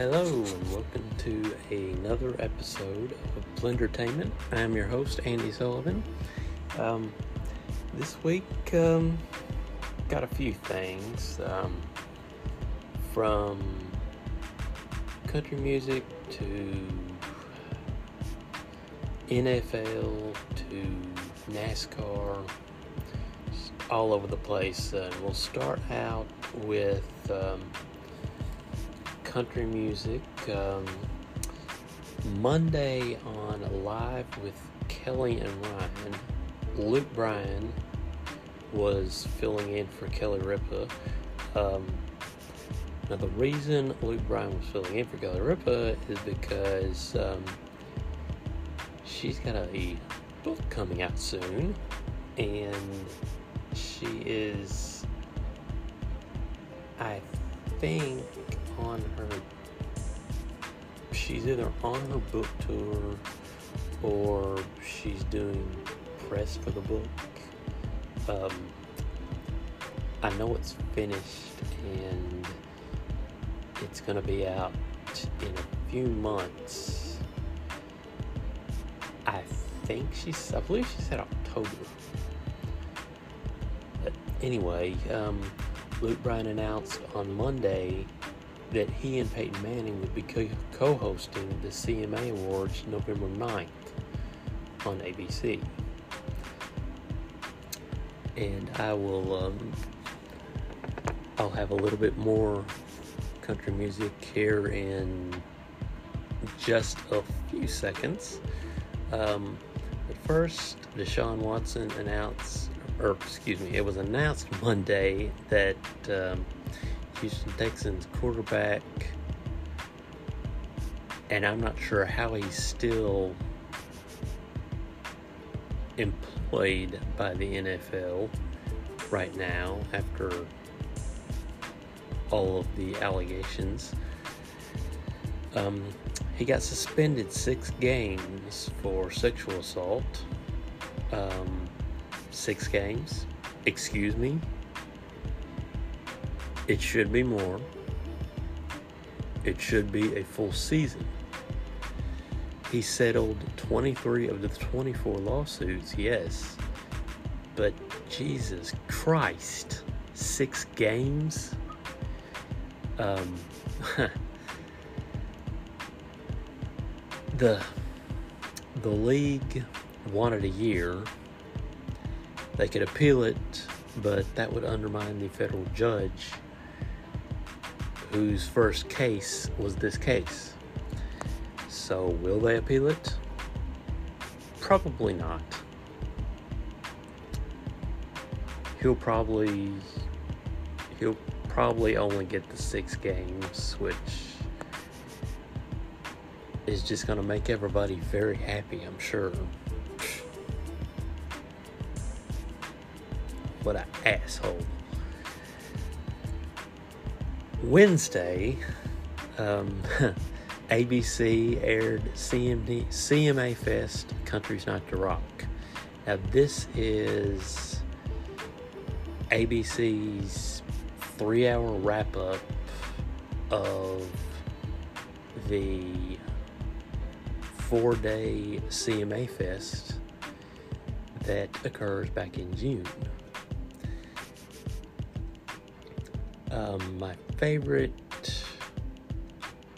Hello and welcome to another episode of Blendertainment. I'm your host Andy Sullivan. Um, this week, um, got a few things um, from country music to NFL to NASCAR, all over the place. And we'll start out with um, country music. Um, Monday on Live with Kelly and Ryan, Luke Bryan was filling in for Kelly Ripa. Um, now, the reason Luke Bryan was filling in for Kelly Ripa is because um, she's got a book coming out soon, and she is, I think, on her. She's either on her book tour or she's doing press for the book. Um, I know it's finished and it's going to be out in a few months. I think she's, I believe she said October. But anyway, um, Luke Bryan announced on Monday that he and Peyton Manning would be co hosting the CMA Awards November 9th on ABC. And I will, um, I'll have a little bit more country music here in just a few seconds. Um, but first, Deshaun Watson announced, or excuse me, it was announced Monday that um, Houston Texans quarterback, and I'm not sure how he's still employed by the NFL right now after all of the allegations. Um, he got suspended six games for sexual assault. Um, six games. Excuse me. It should be more. It should be a full season. He settled 23 of the 24 lawsuits, yes. But Jesus Christ, six games? Um, the the league wanted a year. They could appeal it, but that would undermine the federal judge whose first case was this case. So, will they appeal it? Probably not. He'll probably he'll probably only get the 6 games, which is just going to make everybody very happy, I'm sure. What an asshole. Wednesday, um, ABC aired CMD, CMA Fest Country's Night to Rock. Now, this is ABC's three hour wrap up of the four day CMA Fest that occurs back in June. Um, my favorite,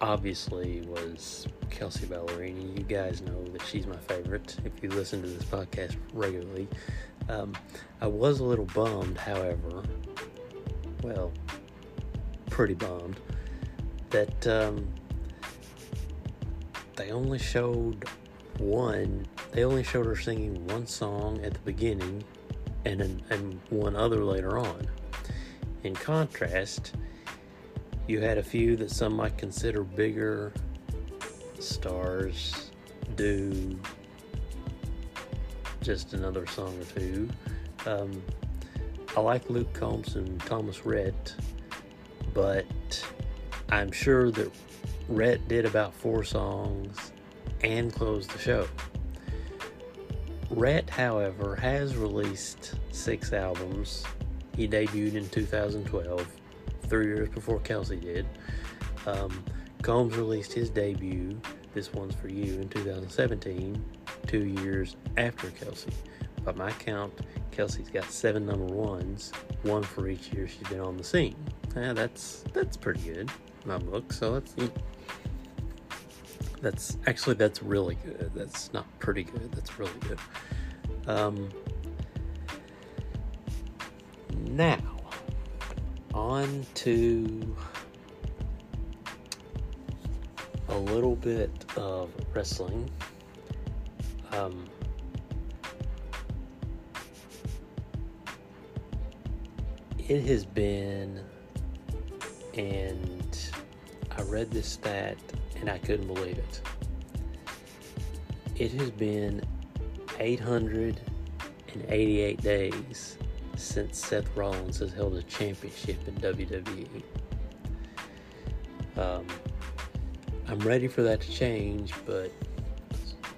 obviously, was Kelsea Ballerini. You guys know that she's my favorite if you listen to this podcast regularly. Um, I was a little bummed, however, well, pretty bummed, that um, they only showed one, they only showed her singing one song at the beginning and, and one other later on. In contrast, you had a few that some might consider bigger stars do just another song or two. Um, I like Luke Combs and Thomas Rhett, but I'm sure that Rhett did about four songs and closed the show. Rhett, however, has released six albums he debuted in 2012, three years before Kelsea did. Um, Combs released his debut, This One's For You, in 2017, two years after Kelsea. By my count, Kelsea's got seven number ones, one for each year she's been on the scene. Yeah, that's that's pretty good my book. So that's that's actually that's really good. That's not pretty good. That's really good. Um, now on to a little bit of wrestling. Um, it has been, and I read this stat and I couldn't believe it. It has been 888 days since Seth Rollins has held a championship in WWE. Um, I'm ready for that to change, but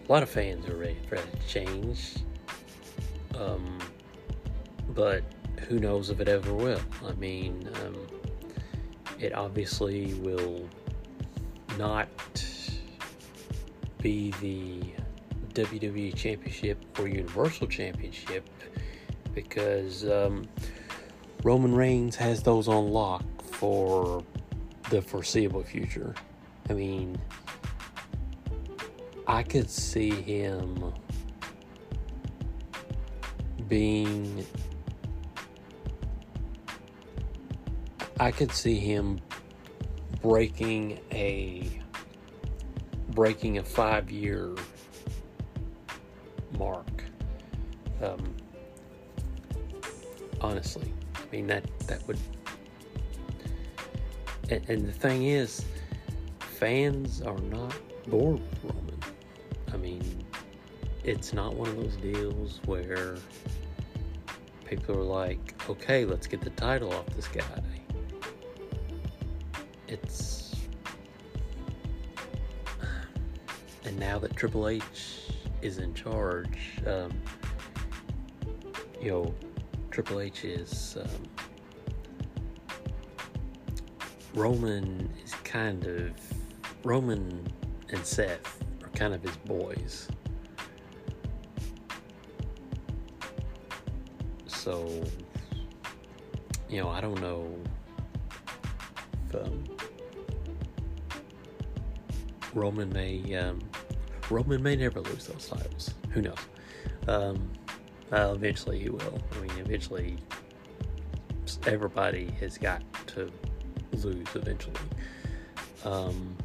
a lot of fans are ready for that to change. Um, but who knows if it ever will? I mean, um, it obviously will not be the WWE Championship or Universal Championship because um, Roman Reigns has those on lock for the foreseeable future. I mean, I could see him being. I could see him breaking a breaking a five year mark. Um, honestly, I mean that that would. And, and the thing is, fans are not bored with Roman. I mean, it's not one of those deals where people are like, okay, let's get the title off this guy it's and now that Triple H is in charge, um, you know, Triple H is um, Roman is kind of Roman and Seth are kind of his boys. So, you know, I don't know if um, Roman may um, Roman may never lose those titles. Who knows? Um, well, eventually he will. I mean, eventually everybody has got to lose eventually. Um,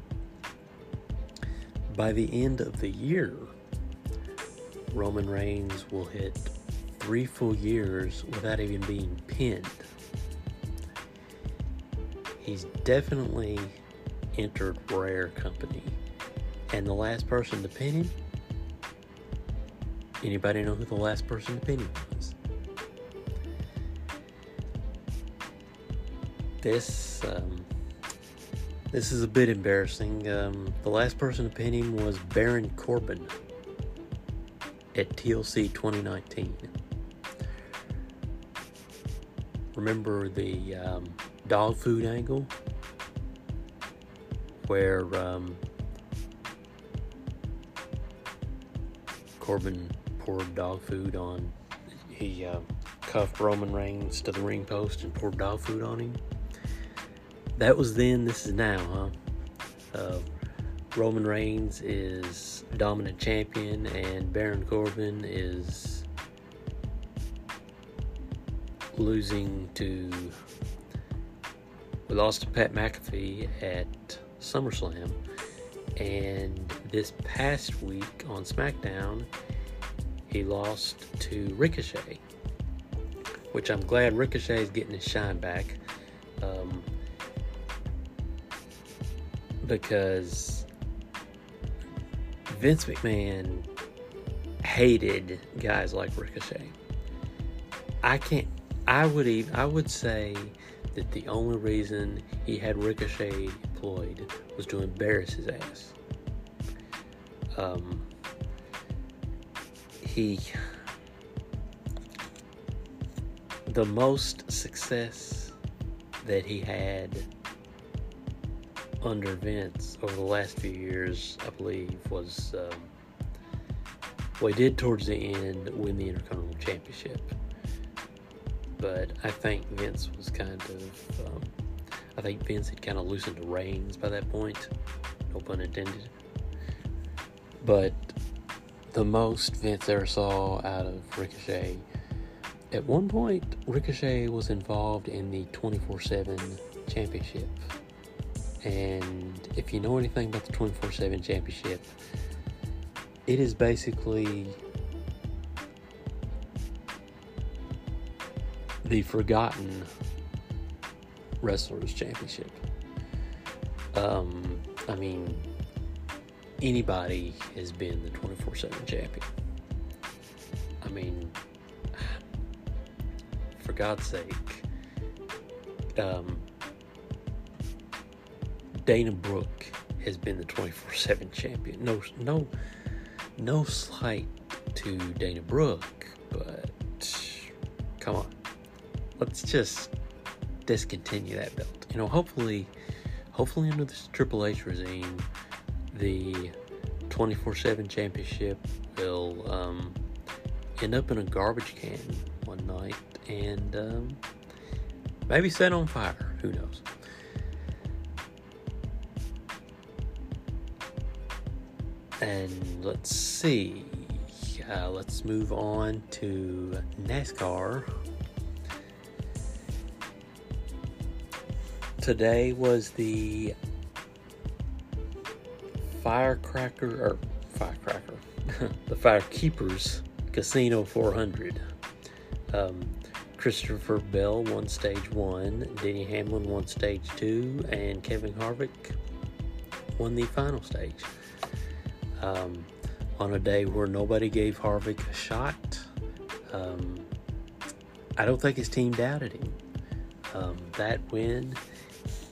by the end of the year, Roman Reigns will hit three full years without even being pinned. He's definitely entered rare company. And the last person to pin him? Anybody know who the last person to him was? This um, this is a bit embarrassing. Um, the last person to pin him was Baron Corbin at TLC 2019. Remember the um, dog food angle where um, Corbin poured dog food on. He uh, cuffed Roman Reigns to the ring post and poured dog food on him. That was then, this is now, huh? Uh, Roman Reigns is dominant champion, and Baron Corbin is losing to. We lost to Pat McAfee at SummerSlam and this past week on SmackDown, he lost to Ricochet, which I'm glad Ricochet is getting his shine back. Um, because Vince McMahon hated guys like Ricochet. I can't. I would even. I would say that the only reason he had Ricochet employed was to embarrass his ass. Um, he, the most success that he had under Vince over the last few years, I believe, was um, well, he did towards the end win the Intercontinental Championship. But I think Vince was kind of, um, I think Vince had kind of loosened the reins by that point. No pun intended. But the most Vince ever saw out of Ricochet. At one point, Ricochet was involved in the 24 7 championship. And if you know anything about the 24 7 championship, it is basically the forgotten wrestlers championship. Um, I mean, anybody has been the 24 7 champion. I mean, for God's sake, um, Dana Brooke has been the 24 7 champion. No, no, no slight to Dana Brooke, but come on. Let's just discontinue that belt. You know, hopefully, hopefully under this Triple H regime, the 24 7 championship will um, end up in a garbage can one night and um, maybe set on fire. Who knows? And let's see. Uh, let's move on to NASCAR. Today was the Firecracker or Firecracker, the Firekeepers Casino 400. Um, Christopher Bell won stage one, Denny Hamlin won stage two, and Kevin Harvick won the final stage. Um, on a day where nobody gave Harvick a shot, um, I don't think his team doubted him. Um, that win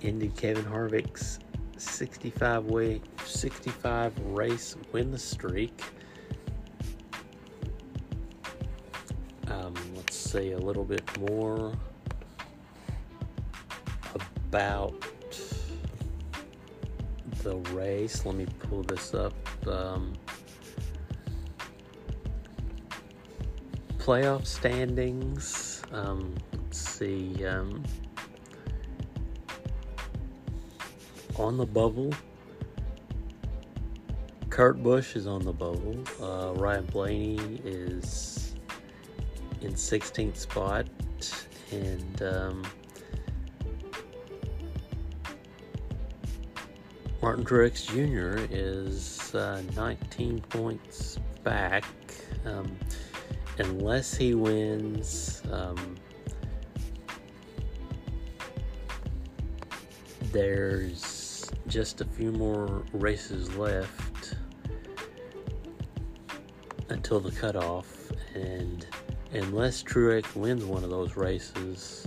ended Kevin Harvick's 65 way 65 race win the streak. Um, let's see a little bit more about the race. Let me pull this up. Um, playoff standings. Um, let's see. Um, on the bubble. Kurt Busch is on the bubble. Uh, Ryan Blaney is in 16th spot, and um, Martin Truex Jr. is uh, 19 points back. Um, unless he wins um, there's just a few more races left until the cutoff, and unless Truex wins one of those races,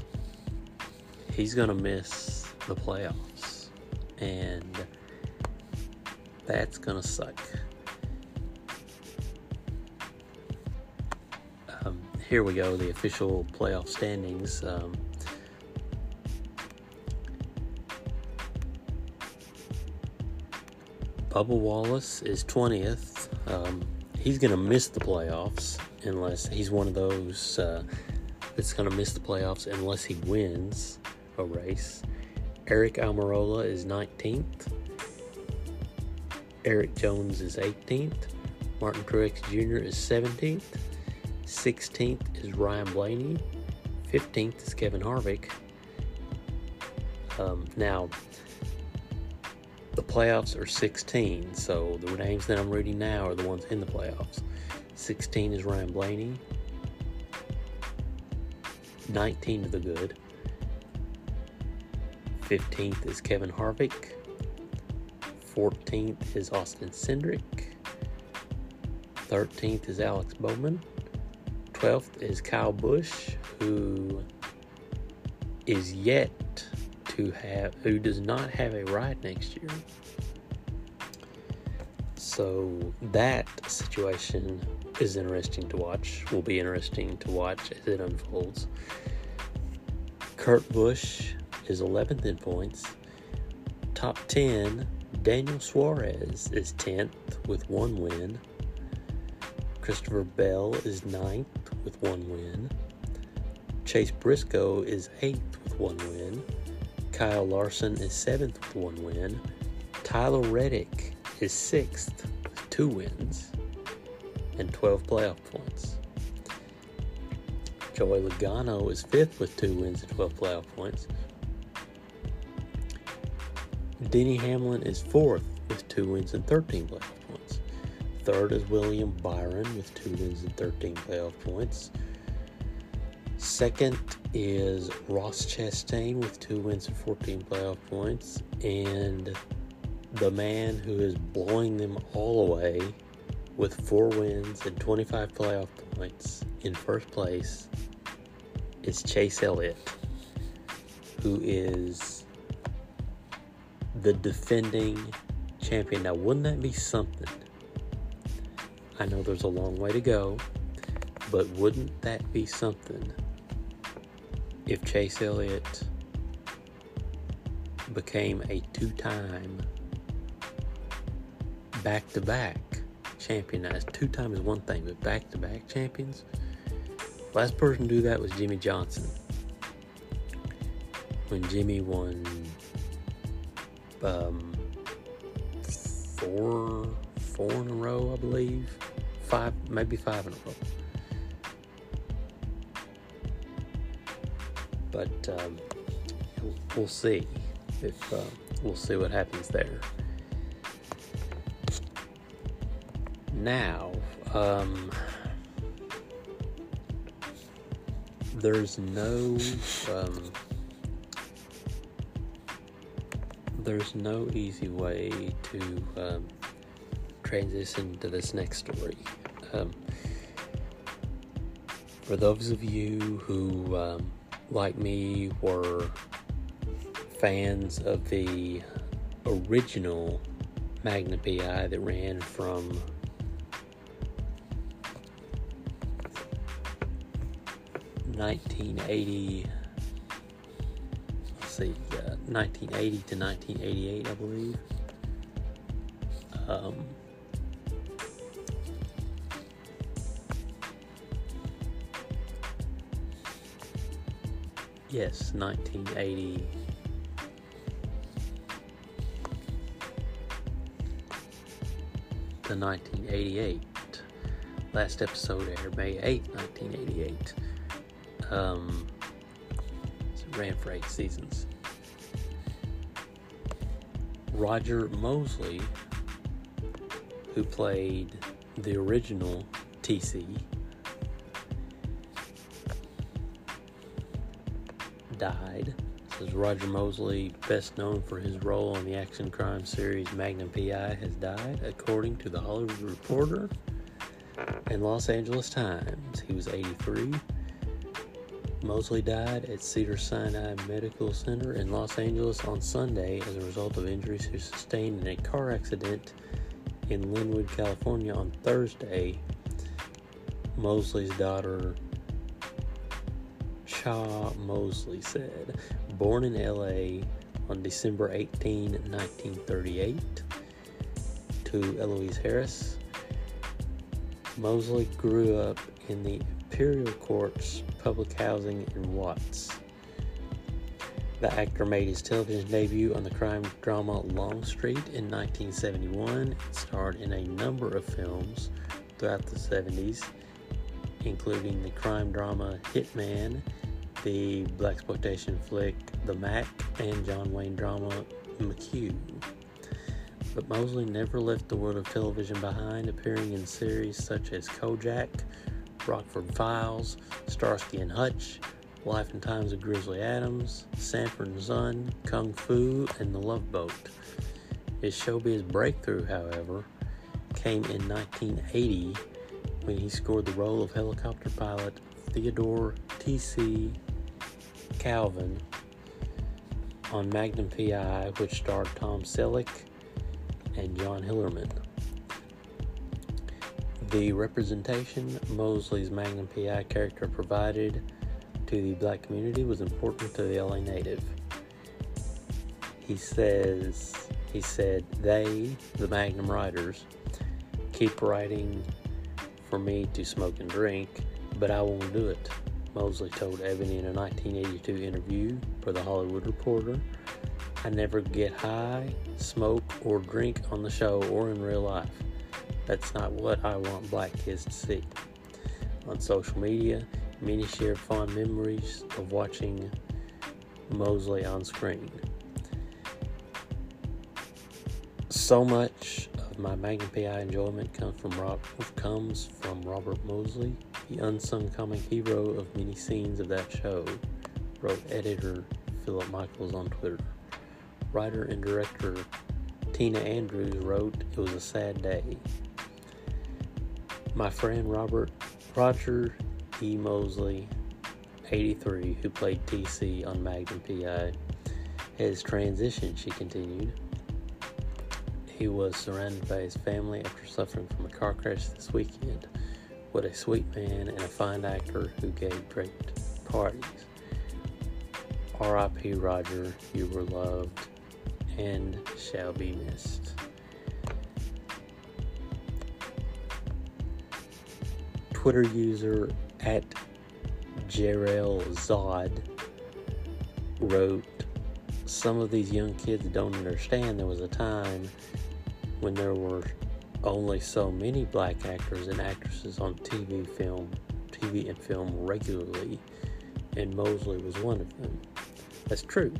he's gonna miss the playoffs, and that's gonna suck. Um, here we go, the official playoff standings. Um, Bubba Wallace is 20th. Um, he's going to miss the playoffs unless he's one of those uh, that's going to miss the playoffs unless he wins a race. Aric Almirola is 19th. Erik Jones is 18th. Martin Truex Jr. is 17th. 16th is Ryan Blaney. 15th is Kevin Harvick. Um, now, the playoffs are 16, so the names that I'm reading now are the ones in the playoffs. 16 is Ryan Blaney, 19 to the good, 15th is Kevin Harvick, 14th is Austin Cindric, 13th is Alex Bowman, 12th is Kyle Busch, who is yet who have who does not have a ride next year. So that situation is interesting to watch. Will be interesting to watch as it unfolds. Kurt Busch is 11th in points. top 10, Daniel Suarez is 10th with one win. Christopher Bell is 9th with one win. Chase Briscoe is 8th with one win. Kyle Larson is 7th with one win. Tyler Reddick is 6th with two wins and 12 playoff points. Joey Logano is 5th with two wins and 12 playoff points. Denny Hamlin is 4th with two wins and 13 playoff points. Third is William Byron with two wins and 13 playoff points. Second is Ross Chastain with two wins and 14 playoff points. And the man who is blowing them all away with four wins and 25 playoff points in first place is Chase Elliott, who is the defending champion. Now, wouldn't that be something? I know there's a long way to go, but wouldn't that be something if Chase Elliott became a two time back to back champion? Now, two time is one thing, but back to back champions? Last person to do that was Jimmie Johnson. When Jimmie won um, four four in a row, I believe. Five, maybe five in a row. But um, we'll see if uh, we'll see what happens there. Now, um, there's no um, there's no easy way to um, transition to this next story. Um, for those of you who, um, like me, were fans of the original Magnum PI that ran from nineteen eighty see, uh, 1980 to 1988, I believe. Um, yes, 1980. The 1988. Last episode aired May 8, 1988. Um, ran for eight seasons. Roger Mosley, who played the original TC, died. This is Roger Mosley, best known for his role on the action crime series Magnum PI, has died, according to the Hollywood Reporter and Los Angeles Times. He was 83. Mosley died at Cedars-Sinai Medical Center in Los Angeles on Sunday as a result of injuries he sustained in a car accident in Lynwood, California on Thursday. Mosley's daughter, Cha Mosley, said, born in LA on December 18, 1938, to Eloise Harris. Mosley grew up in the Imperial Courts Public Housing in Watts. The actor made his television debut on the crime drama Longstreet in 1971 and starred in a number of films throughout the 70s, including the crime drama Hitman, the black exploitation flick The Mack and John Wayne drama McQ. But Mosley never left the world of television behind, appearing in series such as Kojak, Rockford Files, Starsky and Hutch, Life and Times of Grizzly Adams, Sanford and Son, Kung Fu, and The Love Boat. His showbiz breakthrough, however, came in 1980 when he scored the role of helicopter pilot Theodore T.C. Calvin on Magnum PI, which starred Tom Selleck and John Hillerman. The representation Mosley's Magnum PI character provided to the black community was important to the LA native. he says, he said, they, the Magnum writers, keep writing for me to smoke and drink, but I won't do it. Mosley told Ebony in a 1982 interview for The Hollywood Reporter. I never get high, smoke, or drink on the show or in real life. That's not what I want black kids to see. On social media, many share fond memories of watching Mosley on screen. So much of my Magnum PI enjoyment comes from comes from Robert Mosley, the unsung comic hero of many scenes of that show, wrote editor Philip Michaels on Twitter. Writer and director Tina Andrews wrote, It was a sad day. My friend Robert Roger E. Mosley, 83, who played TC on Magnum PI, has transitioned, she continued. He was surrounded by his family after suffering from a car crash this weekend. What a sweet man and a fine actor who gave great parties. R.I.P. Roger, you were loved and shall be missed. Twitter user at Jarrell Zod wrote, Some of these young kids don't understand there was a time when there were only so many black actors and actresses on TV, film, TV and film regularly, and Mosley was one of them. That's true.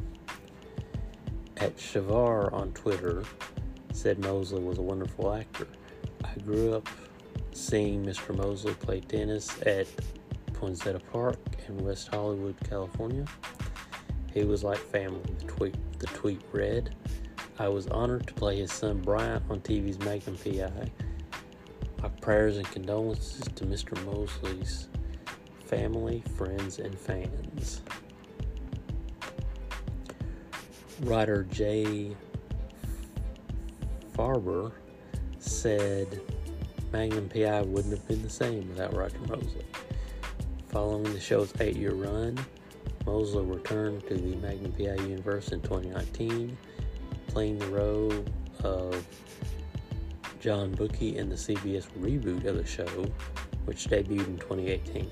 At Shavar on Twitter said Mosley was a wonderful actor. I grew up seeing Mr. Mosley play tennis at Poinsettia Park in West Hollywood, California. He was like family, the tweet, the tweet read. I was honored to play his son Bryant on TV's Magnum PI. My prayers and condolences to Mr. Mosley's family, friends, and fans. Writer Jay Farber said Magnum PI wouldn't have been the same without Roger Mosley. Following the show's eight year run, Mosley returned to the Magnum PI universe in 2019 playing the role of John Bookie in the CBS reboot of the show, which debuted in 2018.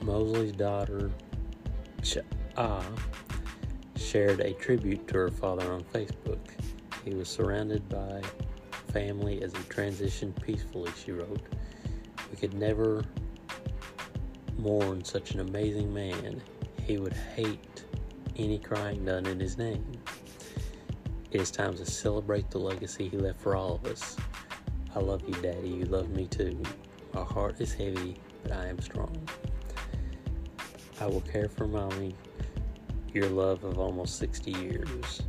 Mosley's daughter, Cha ah, shared a tribute to her father on Facebook. He was surrounded by family as he transitioned peacefully, she wrote. We could never mourn such an amazing man he would hate any crying done in his name. It is time to celebrate the legacy he left for all of us. I love you, Daddy. You love me too. My heart is heavy, but I am strong. I will care for Mommy, your love of almost 60 years.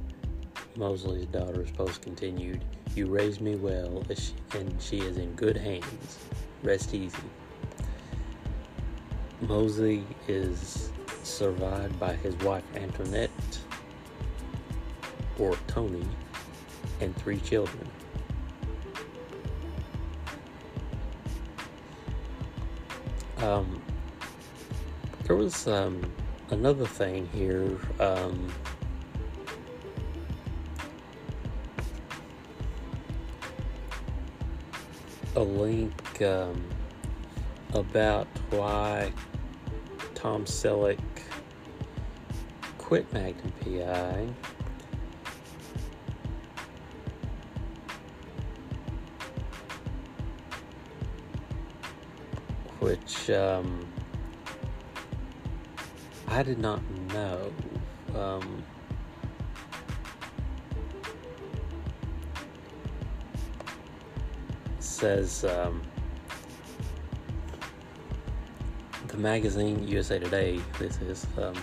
Mosley's daughter's post continued, You raised me well, and she is in good hands. Rest easy. Mosley is survived by his wife Antoinette, or Tony, and three children. Um, there was um, another thing here. Um, a link um, about why Tom Selleck quit Magnum PI. Which um, I did not know. Um, says um, the magazine USA Today. This is um,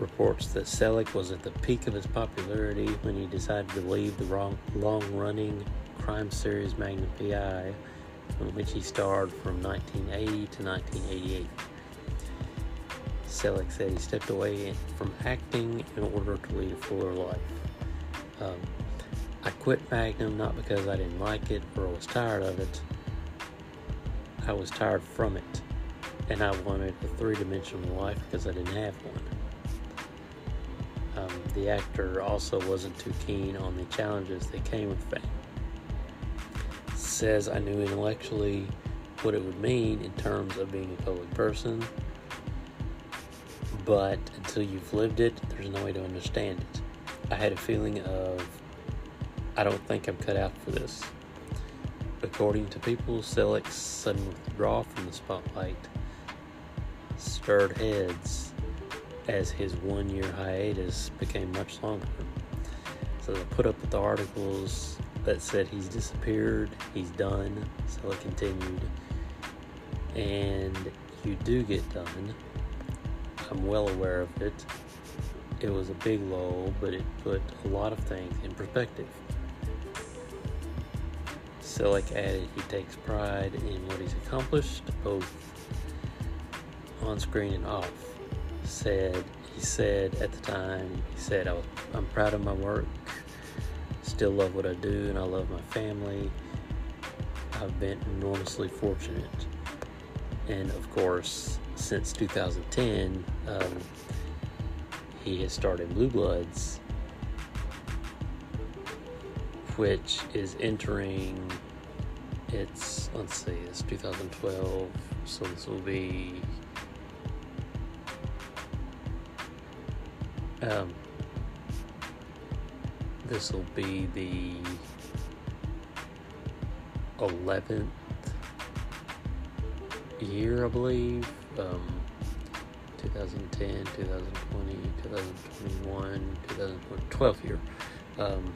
reports that Selleck was at the peak of his popularity when he decided to leave the long-running crime series Magnum PI, in which he starred from 1980 to 1988. Selleck said he stepped away from acting in order to lead a fuller life. Um, I quit Magnum not because I didn't like it or was tired of it. I was tired from it. and I wanted a three dimensional life because I didn't have one. The actor also wasn't too keen on the challenges that came with fame. Says I knew intellectually what it would mean in terms of being a public person, but until you've lived it, there's no way to understand it. I had a feeling of, I don't think I'm cut out for this. According to people, Selleck's sudden withdrawal from the spotlight stirred heads as his one year hiatus became much longer. So they put up with the articles that said he's disappeared, he's done. Selleck continued, and you do get done. I'm well aware of it. It was a big lull, but it put a lot of things in perspective. Selleck added he takes pride in what he's accomplished, both on screen and off. Said he said at the time, he said, I am proud of my work, still love what I do, and I love my family. I've been enormously fortunate. And of course, since 2010, um, he has started Blue Bloods, which is entering its, let's see, it's 2012, so this will be Um, this will be the 11th year, I believe. Um, 2010, 2020, 2021, 2012 year um,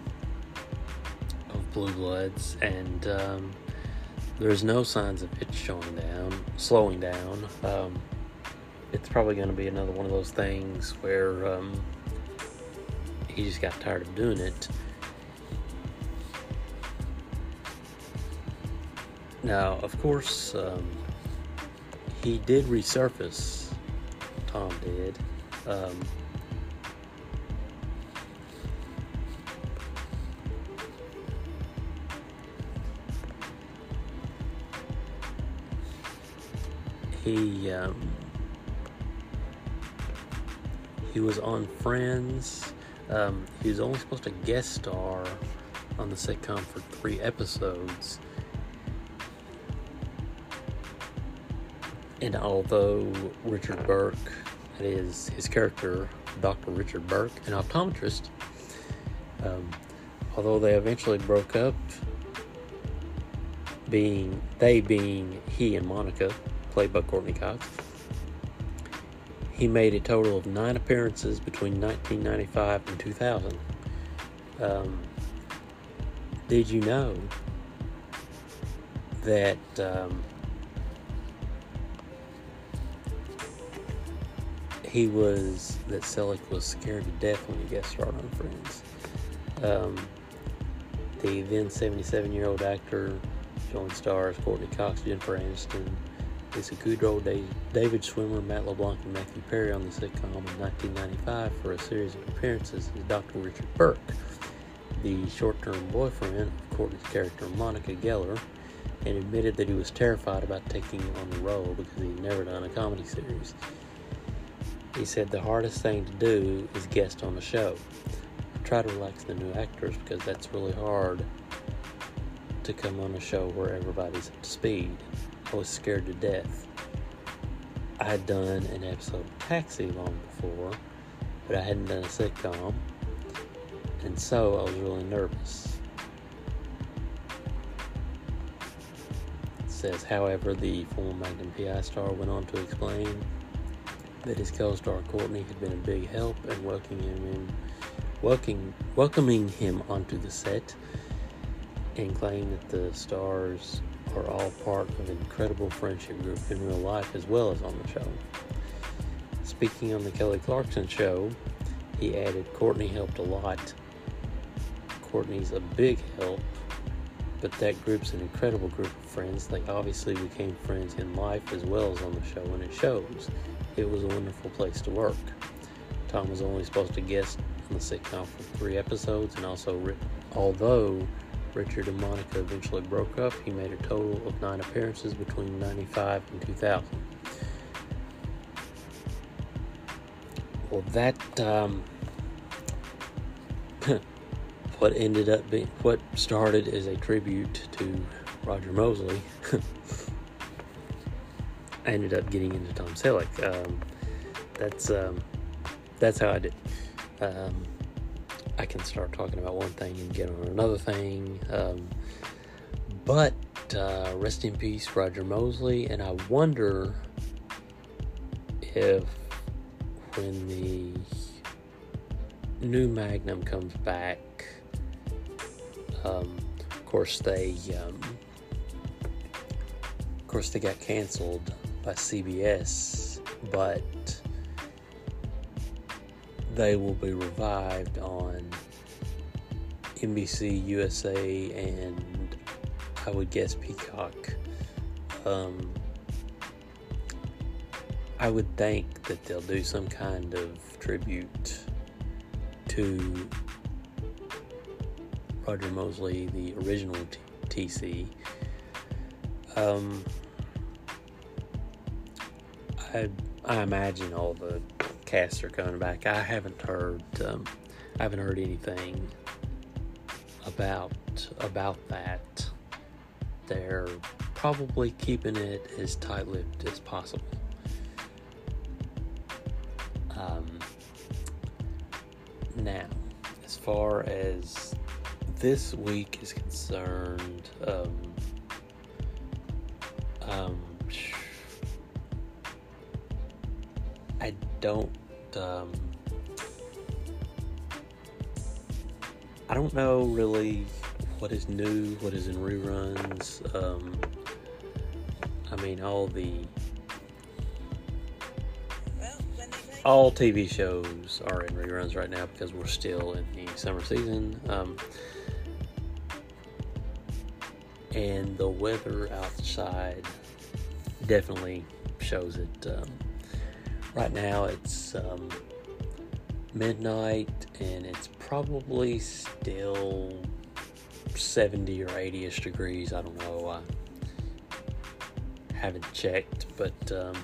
of Blue Bloods, and um, there's no signs of it slowing down. Slowing down. Um, it's probably going to be another one of those things where um, he just got tired of doing it. Now, of course, um, he did resurface. Tom did. Um, he um, he was on Friends. Um, he was only supposed to guest star on the sitcom for three episodes. And although Richard Burke, that is his character, Dr. Richard Burke, an optometrist, um, although they eventually broke up, being they being he and Monica, played by Courteney Cox, he made a total of nine appearances between 1995 and 2000. Um, did you know that um, he was that Selleck was scared to death when he guest starred on Friends? Um, the then 77 year old actor joined stars Courteney Cox, Jennifer Aniston, Lisa Kudrow, David Schwimmer, Matt LeBlanc, and Matthew Perry on the sitcom in 1995 for a series of appearances as Dr. Richard Burke, the short-term boyfriend of Courteney's character Monica Geller, and admitted that he was terrified about taking on the role because he'd never done a comedy series. He said the hardest thing to do is guest on a show. I try to relax the new actors because that's really hard to come on a show where everybody's up to speed. I was scared to death. I had done an episode of Taxi long before, but I hadn't done a sitcom, and so I was really nervous. It says, however, the former Magnum PI star went on to explain that his co-star Courteney had been a big help in welcoming him, welcoming, welcoming him onto the set, and claimed that the stars are all part of an incredible friendship group in real life as well as on the show. Speaking on the Kelly Clarkson show, he added Courteney helped a lot. Courteney's a big help, but that group's an incredible group of friends. They obviously became friends in life as well as on the show, and it shows. It was a wonderful place to work. Tom was only supposed to guest on the sitcom for three episodes, and also, although Richard and Monica eventually broke up. He made a total of nine appearances between 95 and 2000. Well, that um, what ended up being what started as a tribute to Roger Mosley I ended up getting into Tom Selleck. Um, that's um, that's how I did. Um, I can start talking about one thing and get on another thing. Um, but uh, rest in peace, Roger Mosley. And I wonder if when the new Magnum comes back, um, of course they, um, of course they got canceled by CBS, but they will be revived on NBC USA and I would guess Peacock. Um, I would think that they'll do some kind of tribute to Roger Mosley, the original T- TC. Um, I I imagine all the casts are coming back. I haven't heard um, I haven't heard anything about about that. They're probably keeping it as tight-lipped as possible. Um, now, as far as this week is concerned, um, um, I don't. Um, I don't know really what is new, what is in reruns. Um, I mean, all the all TV shows are in reruns right now because we're still in the summer season. Um, and the weather outside definitely shows it. Um, right now it's um, midnight and it's probably still 70 or 80ish degrees. I don't know. I haven't checked, but um,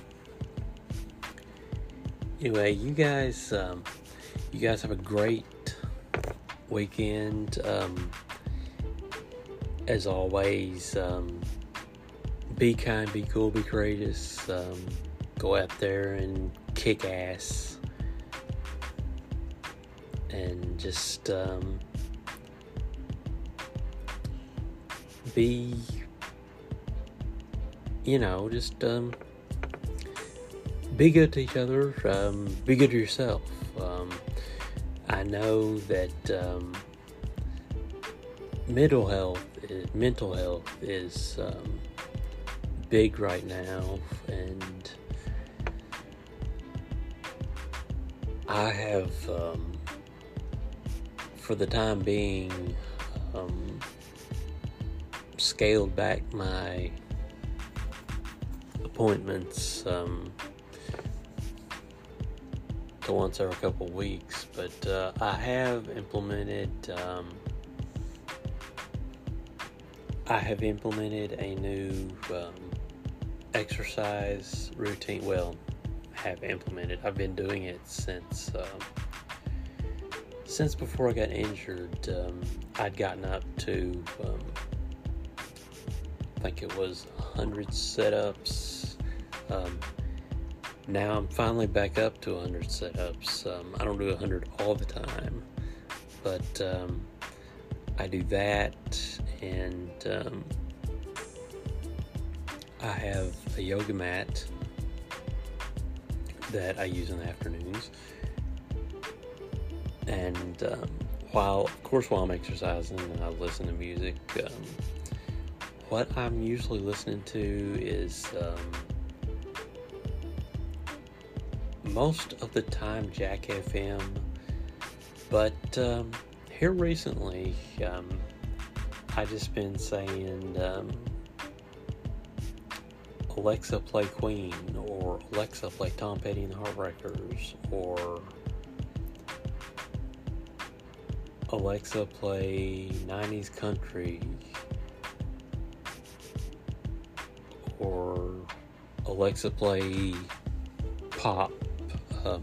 anyway, you guys, um, you guys have a great weekend. Um, as always, um, be kind, be cool, be courageous. Um, go out there and kick ass and just um, be you know just um, be good to each other um, be good to yourself. Um, i know that um, mental health mental health is um, big right now and i have um, for the time being um, scaled back my appointments um, to once every couple weeks, but uh, I have implemented. Um, I have implemented a new um, exercise routine. Well, have implemented. I've been doing it since um, since before I got injured. Um, I'd gotten up to um, I think it was 100 setups. Um, now I'm finally back up to 100 setups. Um, I don't do 100 all the time, but um, I do that, and I have a yoga mat that I use in the afternoons. And um, while, of course, while I'm exercising, I listen to music. Um, what I'm usually listening to is um, most of the time Jack FM, but um, here recently, um, I just been saying um, Alexa play Queen or Alexa play Tom Petty and the Heartbreakers or Alexa play 90s country or Alexa play pop. Um,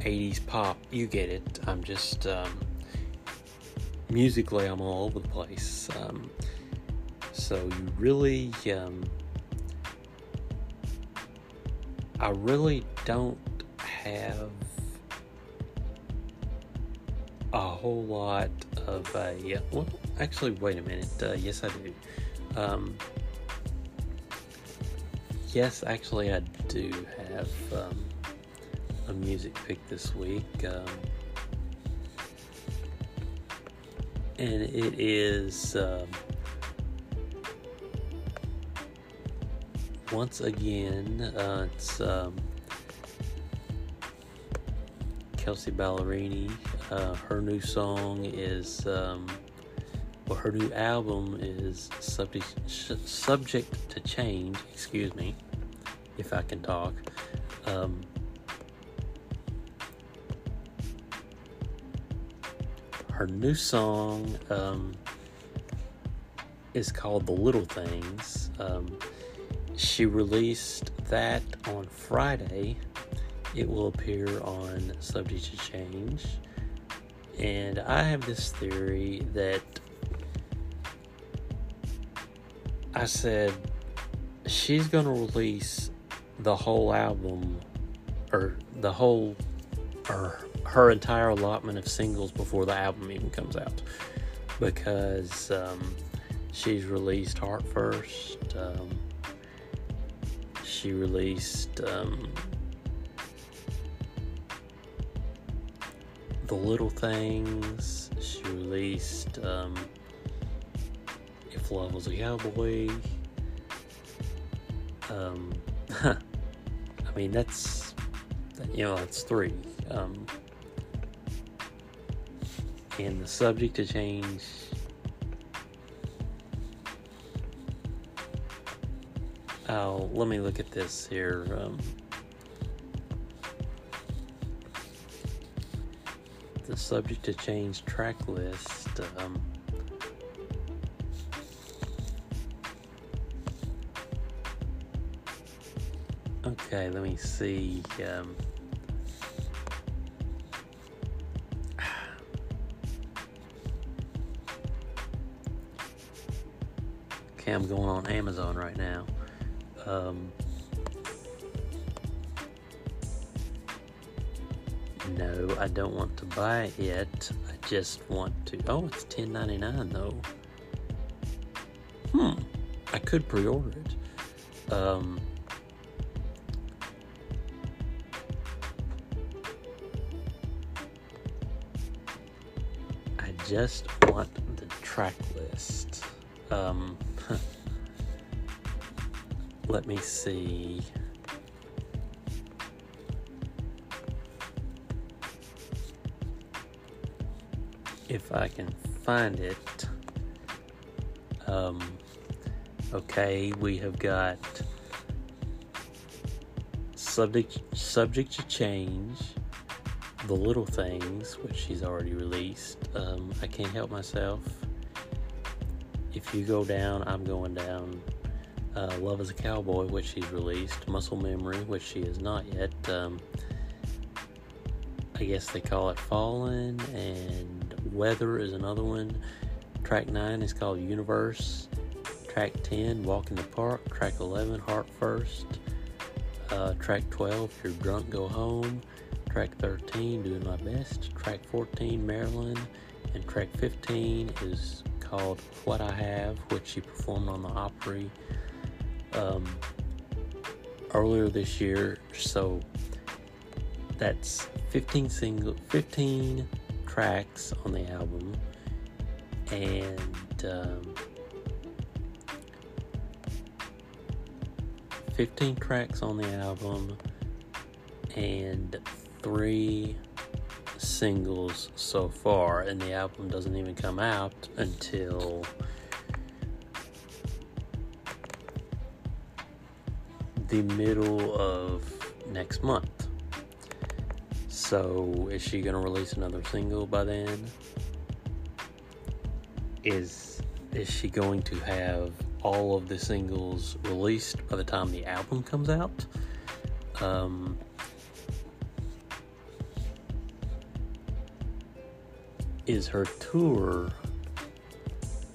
80s pop. You get it. I'm just um, musically, I'm all over the place. Um, so you really, um, I really don't have a whole lot of a. Well, actually, wait a minute. Uh, yes, I do. Um, yes, actually, I do have um, a music pick this week. Um, and it is um, once again uh, it's um, Kelsea Ballerini. Uh, her new song is um, well, her new album is subject subject to change. Excuse me, if I can talk. Um, her new song um, is called The Little Things. Um, she released that on Friday. It will appear on Subject to Change. And I have this theory that I said she's going to release the whole album or the whole or her entire allotment of singles before the album even comes out because um, she's released Heart First. Um, she released um, The Little Things. She released um, If Love Was a Cowboy. Um, I mean, that's, you know, that's three. Um, and the subject to change oh let me look at this here um, the subject to change track list um, okay let me see um, okay, I'm going on Amazon right now. Um, no, I don't want to buy it. yet. I just want to. Oh, it's ten ninety nine though. Hmm. I could pre-order it. Um. I just want the track list. Um. Let me see. If I can find it. Um, okay, we have got subject subject to change, the little things, which she's already released. Um, I can't help myself. If you go down, I'm going down uh, Love as a Cowboy, which she's released, Muscle Memory, which she is not yet. Um, I guess they call it Fallen, and Weather is another one. Track 9 is called Universe. Track 10, Walk in the Park. Track 11, Heart First. Uh, track 12, If You're Drunk, Go Home. Track 13, Doing My Best. Track 14, Marilyn. And track 15 is called What I Have, which she performed on the Opry um, earlier this year. So that's 15 single, 15 tracks on the album, and um, 15 tracks on the album, and three singles so far, and the album doesn't even come out until the middle of next month. So, is she gonna release another single by then? Is is she going to have all of the singles released by the time the album comes out? Um, is her tour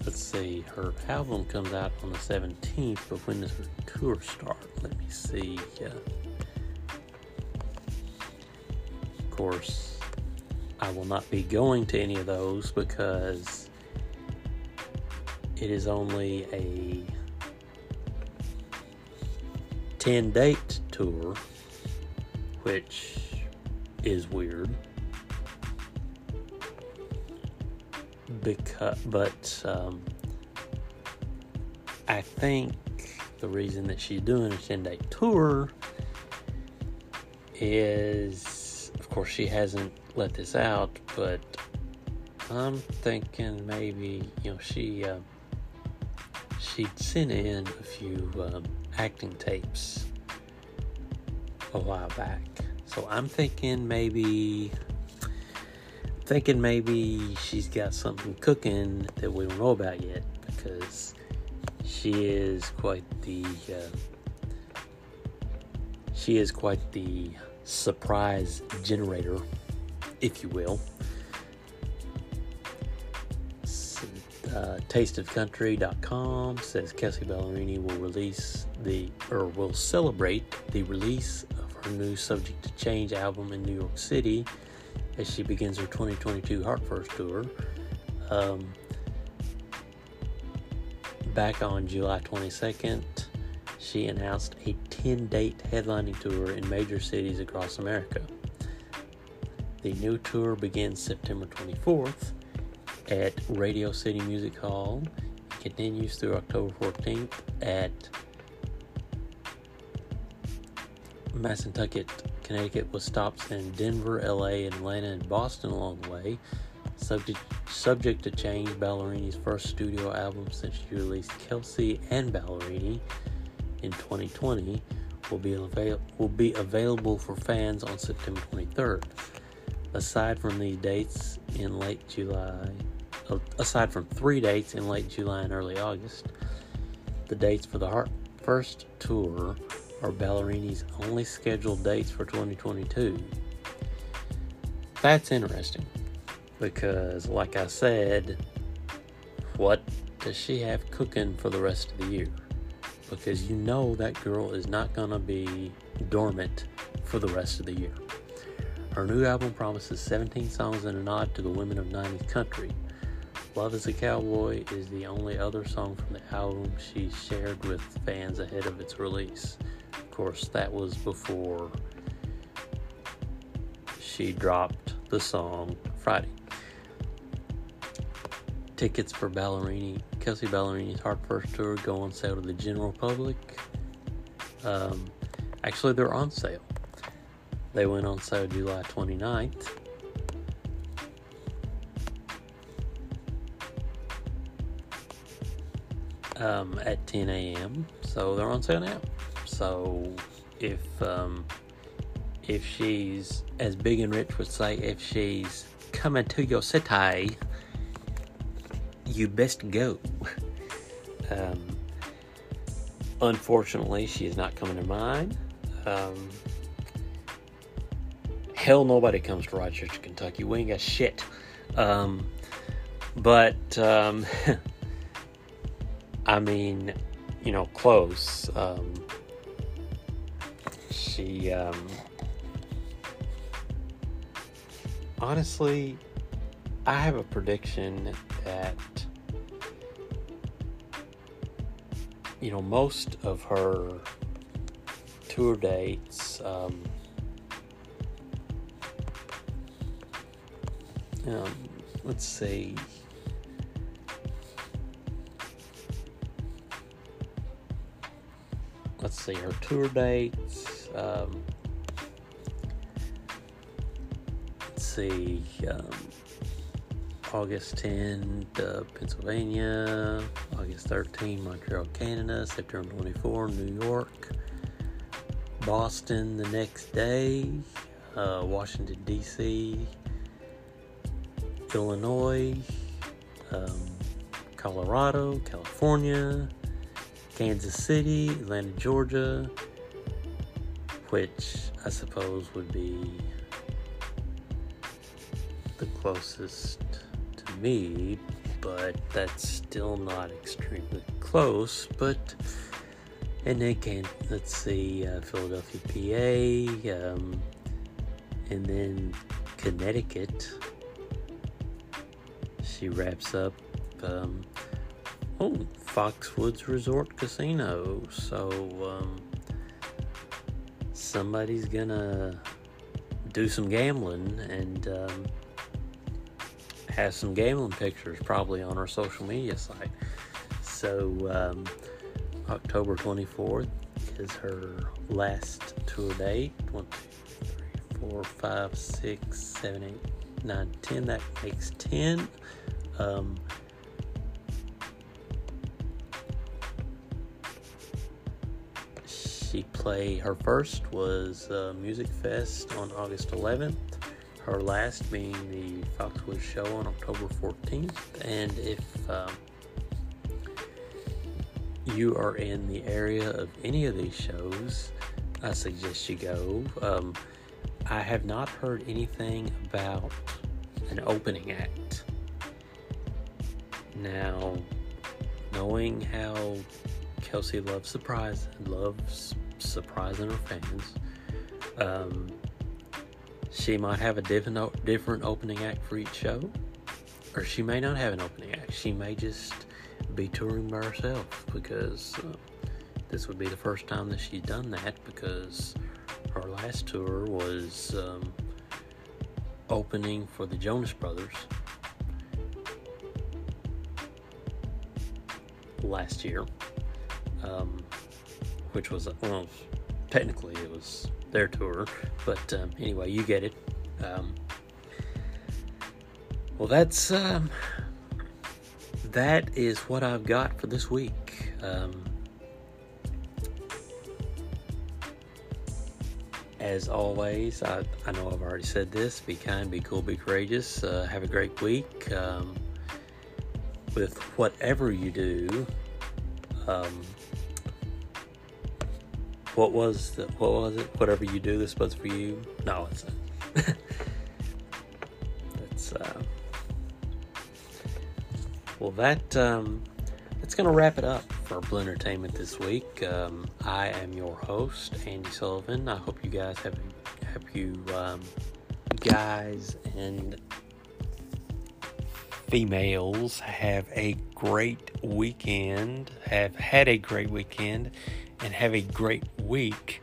Let's see, her album comes out on the 17th, but when does her tour start? Let me see. Uh, of course, I will not be going to any of those because it is only a 10 date tour, which is weird. Because, but um, I think the reason that she's doing a 10 day tour is, of course, she hasn't let this out, but I'm thinking maybe, you know, she. Uh, she sent in a few um, acting tapes a while back. So I'm thinking maybe thinking maybe she's got something cooking that we don't know about yet because she is quite the uh, she is quite the surprise generator, if you will. uh, tasteofcountry.com says Kelsea Ballerini will release the or will celebrate the release of her new Subject to Change album in New York City as she begins her 2022 Heart First tour. Um, back on July 22nd, she announced a 10 date headlining tour in major cities across America. The new tour begins September 24th at Radio City Music Hall. and continues through October 14th at Mashantucket, Connecticut, with stops in Denver, LA, Atlanta, and Boston along the way. Subject, subject to change, Ballerini's first studio album since she released Kelsea and Ballerini in 2020 will be, avail- will be available for fans on September 23rd. Aside from these dates in late July, uh, aside from three dates in late July and early August, the dates for the Heart First tour are Ballerini's only scheduled dates for 2022. That's interesting because, like I said, what does she have cooking for the rest of the year? Because you know that girl is not going to be dormant for the rest of the year. Her new album promises 17 songs and a nod to the women of 90s country. Love is a Cowboy is the only other song from the album she shared with fans ahead of its release. Course, that was before she dropped the song Friday. Tickets for Ballerini, Kelsea Ballerini's Heart First Tour go on sale to the general public. Um, actually, they're on sale. They went on sale July 29th um, at 10 a.m. So they're on sale now. So if um, if she's as big and rich would say, if she's coming to your city, you best go. Um, unfortunately, she is not coming to mine. Um, hell, nobody comes to Rochester, Kentucky. We ain't got shit. Um, but um, I mean, you know, close. She, um, honestly, I have a prediction that, you know, most of her tour dates, um, um let's see. let's see her tour dates. Um, let's see, um, August 10, uh, Pennsylvania, August 13, Montreal, Canada, September 24, New York, Boston the next day, uh, Washington, D.C., Illinois, um, Colorado, California, Kansas City, Atlanta, Georgia, which I suppose would be the closest to me, but that's still not extremely close. But and then can let's see uh, Philadelphia, PA, um, and then Connecticut. She wraps up. Um, oh, Foxwoods Resort Casino. So um, somebody's gonna do some gambling and um, have some gambling pictures probably on our social media site. So um, October 24th is her last tour date. One, two, three, four, five, six, seven, eight, nine, ten. That makes ten. Um, she played her first was uh, Musikfest on August 11th. Her last being the Foxwoods Show on October 14th. And if um, you are in the area of any of these shows, I suggest you go. Um, I have not heard anything about an opening act. Now, knowing how Kelsea loves surprise, loves surprising her fans, um, she might have a different different opening act for each show, or she may not have an opening act. She may just be touring by herself because uh, this would be the first time that she's done that because her last tour was um, opening for the Jonas Brothers last year, um, which was well, technically it was their tour, but um, anyway, you get it. Um, well, that's um, that is what I've got for this week. Um, as always, I, I know I've already said this be kind, be cool, be courageous. Uh, have a great week. Um, with whatever you do, um, what was the, what was it? Whatever you do, this was for you. No, it's not. That's uh, well, that um, that's gonna wrap it up for Blue Entertainment this week. Um, I am your host, Andy Sullivan. I hope you guys have have you um, guys and females have a great weekend, have had a great weekend, and have a great week.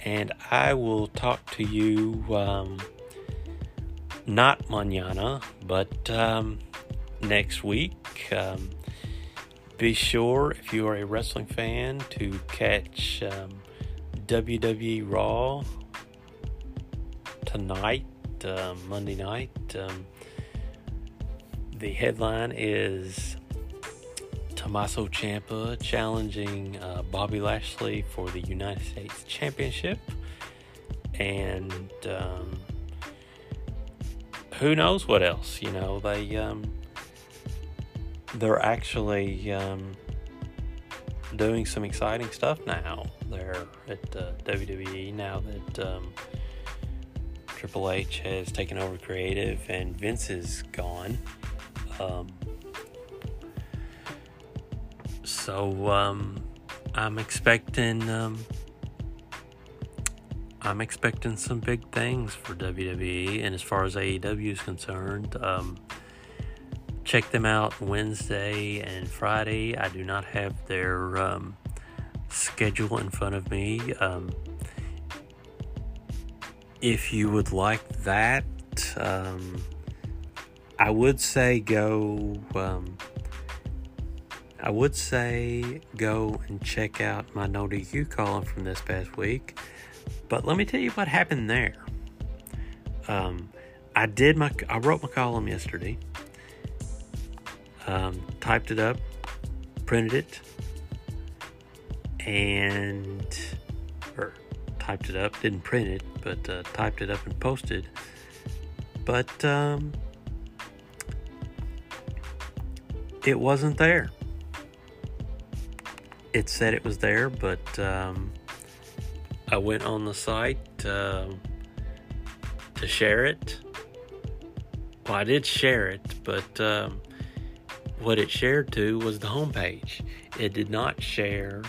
And I will talk to you um, not manana, but um, next week. Um, be sure, if you are a wrestling fan, to catch um, WWE Raw tonight, uh, Monday night. Um, the headline is Tommaso Ciampa challenging uh, Bobby Lashley for the United States Championship. And um, who knows what else? You know, they um, they're actually um, doing some exciting stuff now. They're at uh, WWE now that um, Triple H has taken over creative and Vince is gone. Um, so um, I'm expecting um, I'm expecting some big things for WWE, and as far as AEW is concerned, um, check them out Wednesday and Friday. I do not have their um, schedule in front of me. Um, if you would like that, um, I would say go. I would say go and check out my No DQ column from this past week. But let me tell you what happened there. Um, I did my I wrote my column yesterday. Um, typed it up, printed it, and or typed it up, didn't print it, but uh, typed it up and posted. But um, it wasn't there. It said it was there, but um, I went on the site uh, to share it, well, I did share it, but um, what it shared to was the homepage. It did not share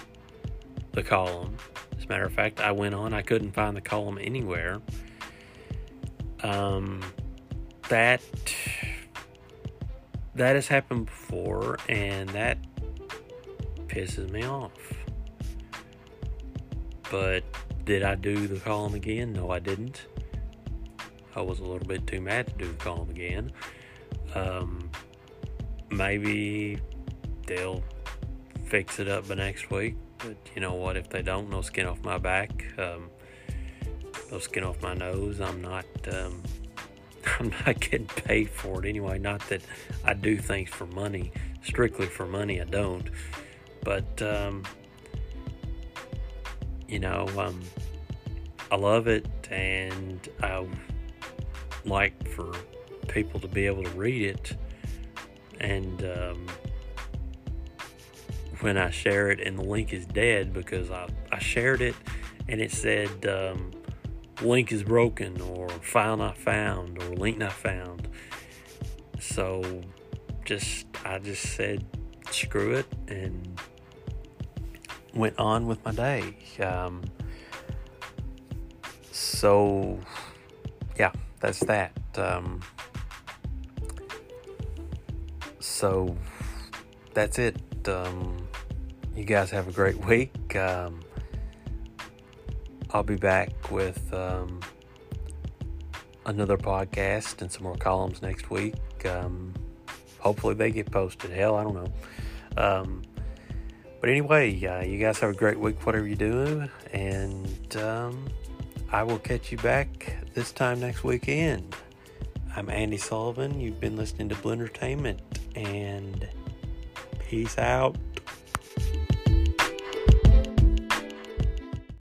the column. As a matter of fact, I went on, I couldn't find the column anywhere. Um, that that has happened before, and that pisses me off. But did I do the column again? No, I didn't. I was a little bit too mad to do the column again. Um, maybe they'll fix it up by next week. But you know what? If they don't, no skin off my back. Um, no skin off my nose. I'm not. Um, I'm not getting paid for it anyway. Not that I do things for money, strictly for money. I don't. But um, you know, um, I love it, and I like for people to be able to read it. And um, when I share it, and the link is dead because I, I shared it and it said um, link is broken or file not found or link not found. So just I just said screw it and went on with my day. Um, so yeah, that's that. Um, so that's it. Um, you guys have a great week. Um, I'll be back with um, another podcast and some more columns next week. Um, hopefully, they get posted. Hell, I don't know. Um, but anyway, uh, you guys have a great week, whatever you do, and um, I will catch you back this time next weekend. I'm Andy Sullivan. You've been listening to Blendertainment, and peace out.